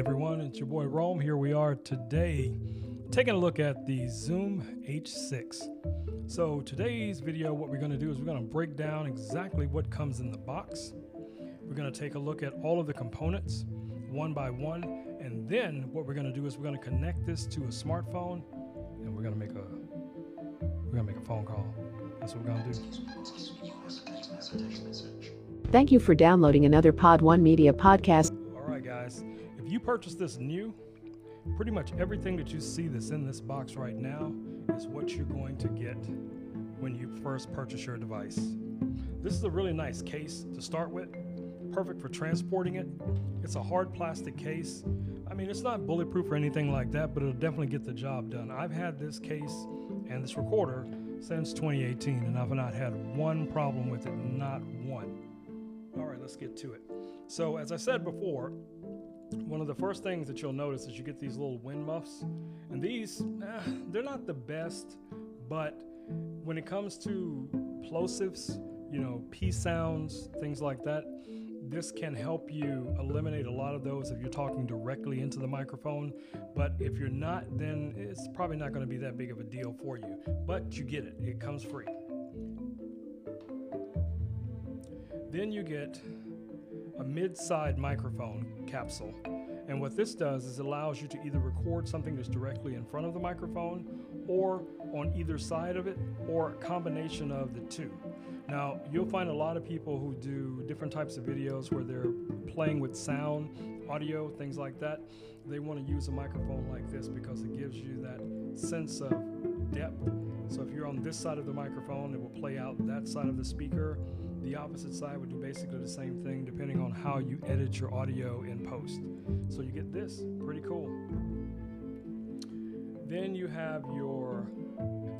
everyone. It's your boy Rome. Here we are today taking a look at the Zoom H6. So, today's video, what we're going to do is we're going to break down exactly what comes in the box. We're going to take a look at all of the components one by one. And then what we're going to do is we're going to connect this to a smartphone and we're going to make a we're going to make a phone call. That's what we're going to do. Thank you for downloading another Pod One Media podcast. Purchase this new, pretty much everything that you see that's in this box right now is what you're going to get when you first purchase your device. This is a really nice case to start with, perfect for transporting it. It's a hard plastic case. I mean, it's not bulletproof or anything like that, but it'll definitely get the job done. I've had this case and this recorder since 2018, and I've not had one problem with it, not one. All right, let's get to it. So, as I said before, one of the first things that you'll notice is you get these little wind muffs. And these, eh, they're not the best, but when it comes to plosives, you know, P sounds, things like that, this can help you eliminate a lot of those if you're talking directly into the microphone. But if you're not, then it's probably not going to be that big of a deal for you. But you get it, it comes free. Then you get a mid-side microphone capsule. And what this does is it allows you to either record something that's directly in front of the microphone or on either side of it or a combination of the two. Now, you'll find a lot of people who do different types of videos where they're playing with sound, audio, things like that. They want to use a microphone like this because it gives you that sense of depth. So if you're on this side of the microphone, it will play out that side of the speaker the opposite side would do basically the same thing depending on how you edit your audio in post. So you get this, pretty cool. Then you have your,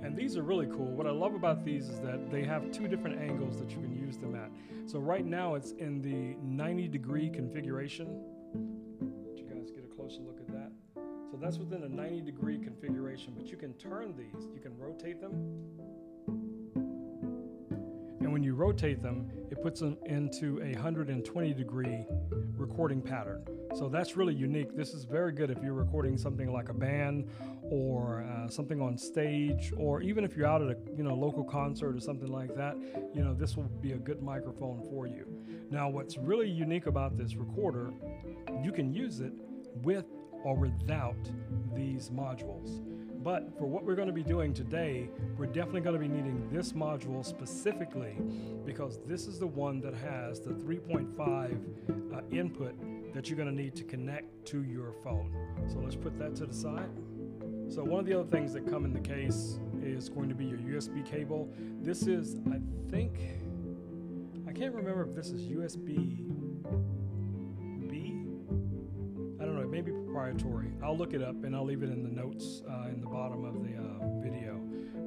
and these are really cool. What I love about these is that they have two different angles that you can use them at. So right now it's in the 90 degree configuration. Did you guys get a closer look at that? So that's within a 90 degree configuration, but you can turn these, you can rotate them and when you rotate them, it puts them into a 120 degree recording pattern. So that's really unique. This is very good if you're recording something like a band or uh, something on stage, or even if you're out at a you know local concert or something like that. You know this will be a good microphone for you. Now, what's really unique about this recorder, you can use it with or without these modules. But for what we're going to be doing today, we're definitely going to be needing this module specifically because this is the one that has the 3.5 uh, input that you're going to need to connect to your phone. So let's put that to the side. So one of the other things that come in the case is going to be your USB cable. This is, I think, I can't remember if this is USB maybe proprietary. I'll look it up and I'll leave it in the notes uh, in the bottom of the uh, video.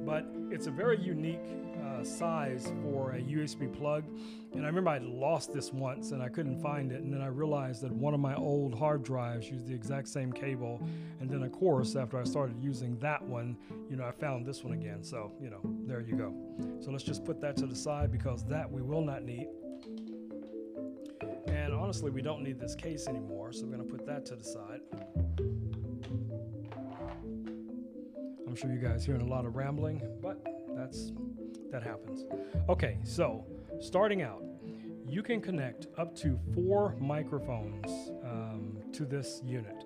But it's a very unique uh, size for a USB plug. And I remember I lost this once and I couldn't find it. And then I realized that one of my old hard drives used the exact same cable. And then, of course, after I started using that one, you know, I found this one again. So, you know, there you go. So let's just put that to the side because that we will not need honestly, we don't need this case anymore, so we're going to put that to the side. I'm sure you guys hearing a lot of rambling, but that's that happens. Okay, so starting out, you can connect up to four microphones um, to this unit.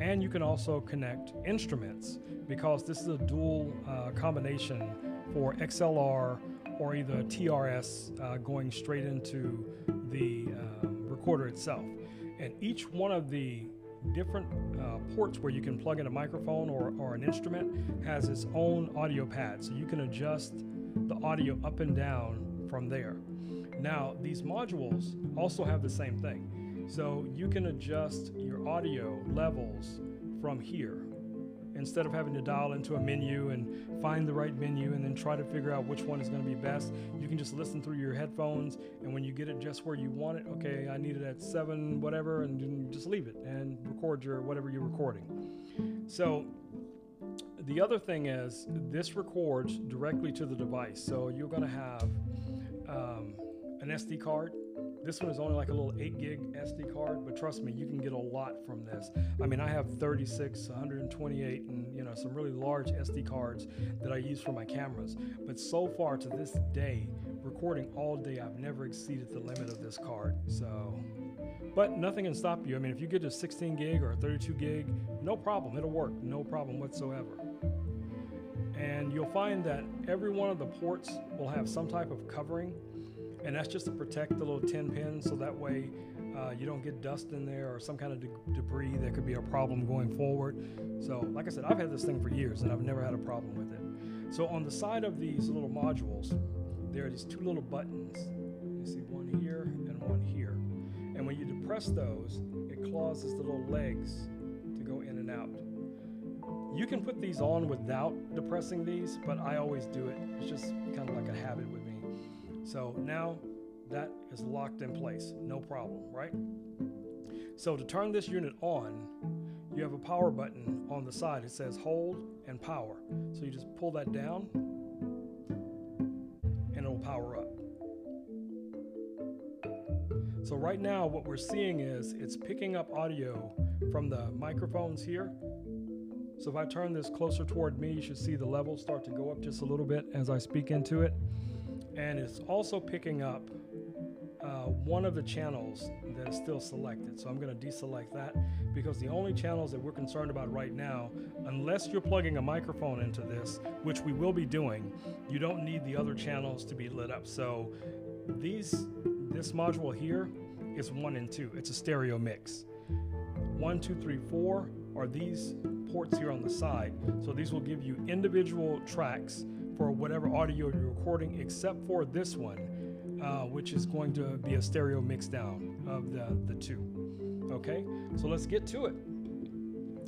And you can also connect instruments because this is a dual uh, combination for XLR or either TRS uh, going straight into the uh, recorder itself. And each one of the different uh, ports where you can plug in a microphone or, or an instrument has its own audio pad. So you can adjust the audio up and down from there. Now, these modules also have the same thing. So you can adjust your audio levels from here instead of having to dial into a menu and find the right menu and then try to figure out which one is going to be best, you can just listen through your headphones. And when you get it just where you want it, okay, I need it at seven, whatever, and just leave it and record your whatever you're recording. So the other thing is this records directly to the device. So you're going to have um, an SD card This one is only like a little 8 gig SD card, but trust me, you can get a lot from this. I mean, I have 36, 128, and you know some really large SD cards that I use for my cameras. But so far to this day, recording all day, I've never exceeded the limit of this card. So, but nothing can stop you. I mean, if you get a 16 gig or a 32 gig, no problem. It'll work, no problem whatsoever. And you'll find that every one of the ports will have some type of covering, and that's just to protect the little tin pin so that way uh, you don't get dust in there or some kind of de- debris that could be a problem going forward. So, like I said, I've had this thing for years and I've never had a problem with it. So, on the side of these little modules, there are these two little buttons. You see one here and one here. And when you depress those, it causes the little legs to go in and out. You can put these on without depressing these, but I always do it. It's just kind of like a habit with. So now that is locked in place, no problem, right? So to turn this unit on, you have a power button on the side. It says hold and power. So you just pull that down and it'll power up. So right now what we're seeing is it's picking up audio from the microphones here so if I turn this closer toward me, you should see the levels start to go up just a little bit as I speak into it. And it's also picking up uh, one of the channels that is still selected. So I'm going to deselect that because the only channels that we're concerned about right now, unless you're plugging a microphone into this, which we will be doing, you don't need the other channels to be lit up. So these, this module here is one and two. It's a stereo mix. One, two, three, four are these ports here on the side. So these will give you individual tracks for whatever audio you're recording, except for this one, uh, which is going to be a stereo mix down of the, the two. Okay, so let's get to it.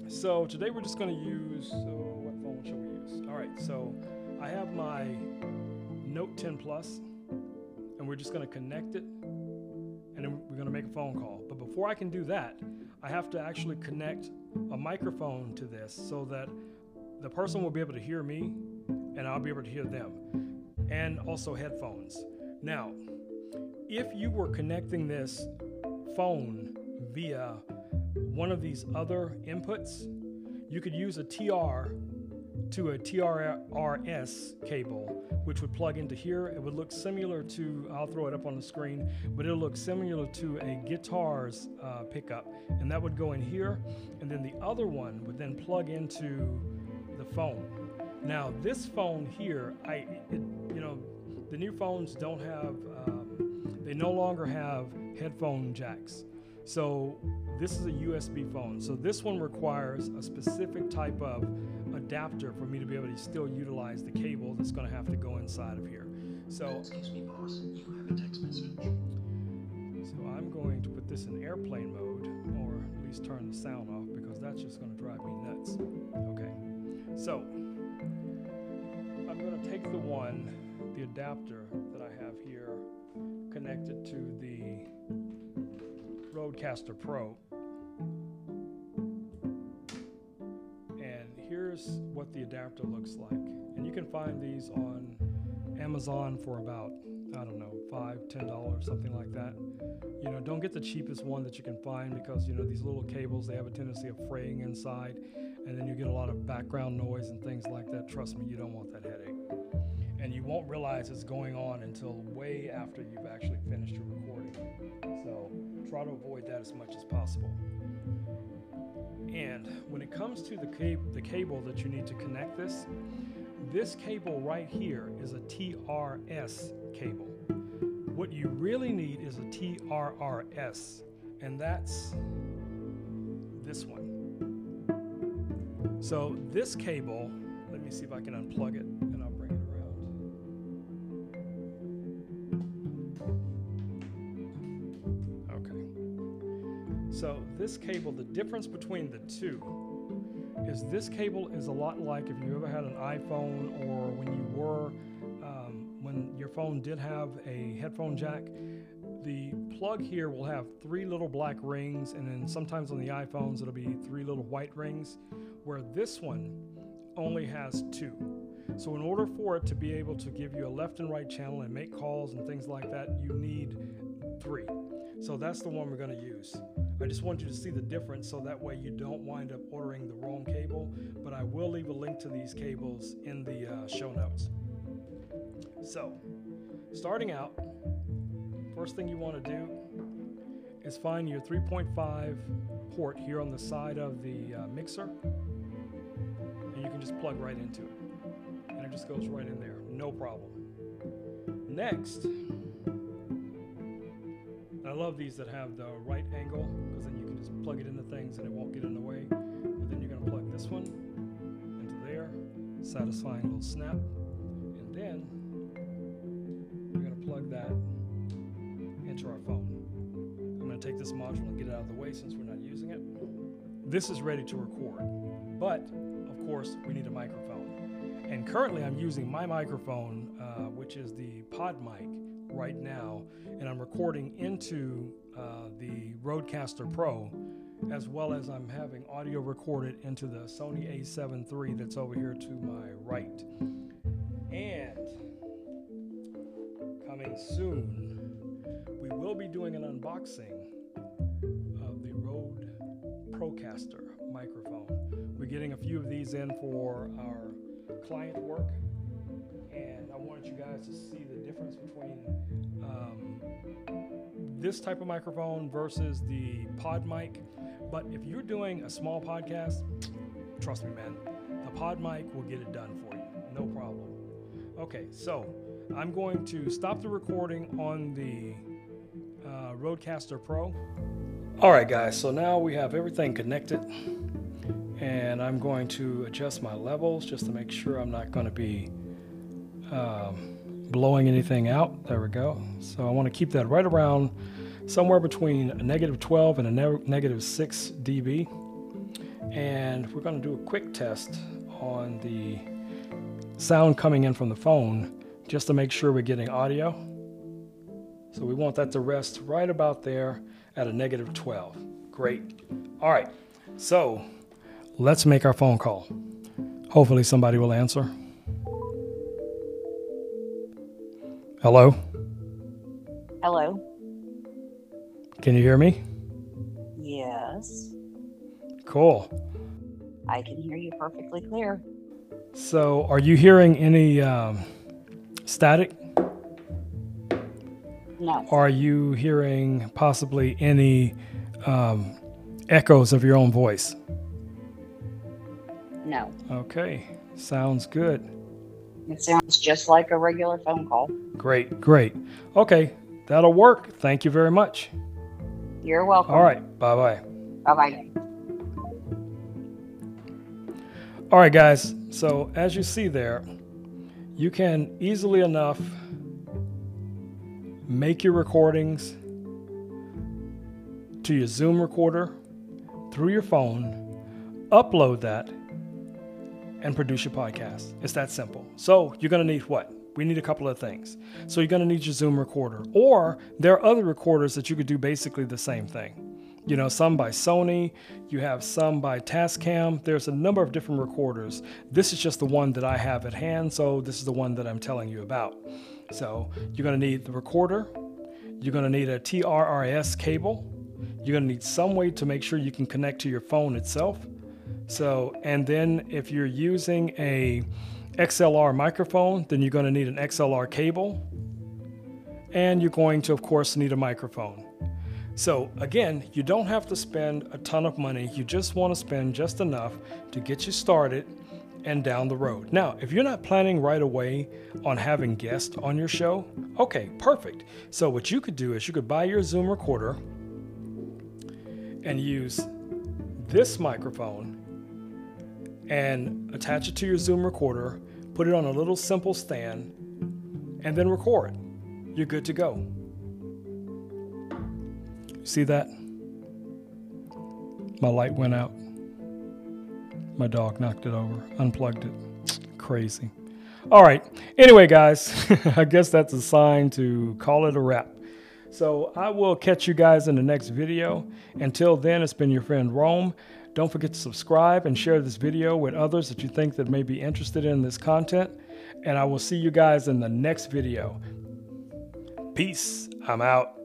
So today we're just going to use, so what phone shall we use? All right, so I have my Note 10 Plus, and we're just going to connect it, and then we're going to make a phone call. But before I can do that, I have to actually connect a microphone to this so that the person will be able to hear me and I'll be able to hear them, and also headphones. Now, if you were connecting this phone via one of these other inputs, you could use a TR to a TRRS cable, which would plug into here. It would look similar to, I'll throw it up on the screen, but it'll look similar to a guitar's uh, pickup. And that would go in here. And then the other one would then plug into the phone. Now, this phone here, I, it, you know, the new phones don't have, um, they no longer have headphone jacks. So this is a USB phone. So this one requires a specific type of adapter for me to be able to still utilize the cable that's going to have to go inside of here. So, Excuse me, boss. You have a text message. so I'm going to put this in airplane mode, or at least turn the sound off because that's just going to drive me nuts. Okay, so I'm going to take the one, the adapter that I have here, connected to the Rodecaster Pro. And here's what the adapter looks like. And you can find these on Amazon for about, I don't know, five, ten dollars, something like that. You know, don't get the cheapest one that you can find because you know these little cables they have a tendency of fraying inside, and then you get a lot of background noise and things like that. Trust me, you don't want that. And you won't realize it's going on until way after you've actually finished your recording. So try to avoid that as much as possible. And when it comes to the, cab- the cable that you need to connect this, this cable right here is a TRS cable. What you really need is a TRRS, and that's this one. So this cable, let me see if I can unplug it So this cable, the difference between the two is this cable is a lot like if you ever had an iPhone or when you were, um, when your phone did have a headphone jack. The plug here will have three little black rings, and then sometimes on the iPhones it'll be three little white rings, where this one only has two. So, in order for it to be able to give you a left and right channel and make calls and things like that, you need three. So that's the one we're going to use. I just want you to see the difference so that way you don't wind up ordering the wrong cable, but I will leave a link to these cables in the uh, show notes. So, starting out, first thing you want to do is find your 3.5 port here on the side of the uh, mixer, and you can just plug right into it. And it just goes right in there, no problem. Next, I love these that have the right angle because then you can just plug it into things and it won't get in the way. But then you're going to plug this one into there, satisfying little snap. And then we're going to plug that into our phone. I'm going to take this module and get it out of the way since we're not using it. This is ready to record, but of course, we need a microphone. And currently, I'm using my microphone, uh, which is the Pod Mic right now, and I'm recording into uh, the Rodecaster Pro, as well as I'm having audio recorded into the Sony A7 III that's over here to my right. And coming soon, we will be doing an unboxing of the Rode Procaster microphone. We're getting a few of these in for our client work and I wanted you guys to see the difference between um, this type of microphone versus the pod mic. But if you're doing a small podcast, trust me, man, the pod mic will get it done for you. No problem. Okay, so I'm going to stop the recording on the uh, Rodecaster Pro. All right, guys, so now we have everything connected. And I'm going to adjust my levels just to make sure I'm not going to be um, blowing anything out. There we go. So I want to keep that right around somewhere between a negative 12 and a ne- negative 6 dB. And we're going to do a quick test on the sound coming in from the phone just to make sure we're getting audio. So we want that to rest right about there at a negative 12. Great. All right. So let's make our phone call. Hopefully somebody will answer. Hello? Hello. Can you hear me? Yes, Cool. I can hear you perfectly clear. So, are you hearing any um, static? No, Are you hearing possibly any um, echoes of your own voice? no. Okay, sounds good. It sounds just like a regular phone call. Great, great. Okay, that'll work. Thank you very much. You're welcome. All right, bye bye. Bye bye. All right, guys. So as you see there, you can easily enough make your recordings to your Zoom recorder through your phone, upload that, and produce your podcast. It's that simple. So you're going to need what? We need a couple of things. So you're going to need your Zoom recorder, or there are other recorders that you could do basically the same thing. You know, some by Sony, you have some by Tascam. There's a number of different recorders. This is just the one that I have at hand, so this is the one that I'm telling you about. So you're going to need the recorder, you're going to need a TRRS cable, you're going to need some way to make sure you can connect to your phone itself. So, and then if you're using a XLR microphone, then you're going to need an XLR cable. And you're going to, of course, need a microphone. So, again, you don't have to spend a ton of money. You just want to spend just enough to get you started and down the road. Now, if you're not planning right away on having guests on your show, okay, perfect. So, what you could do is you could buy your Zoom recorder and use this microphone and attach it to your Zoom recorder, put it on a little simple stand, and then record. You're good to go. See that? My light went out. My dog knocked it over, unplugged it. Crazy. All right. Anyway, guys, I guess that's a sign to call it a wrap. So I will catch you guys in the next video. Until then, it's been your friend Rome. Don't forget to subscribe and share this video with others that you think that may be interested in this content. And I will see you guys in the next video. Peace. I'm out.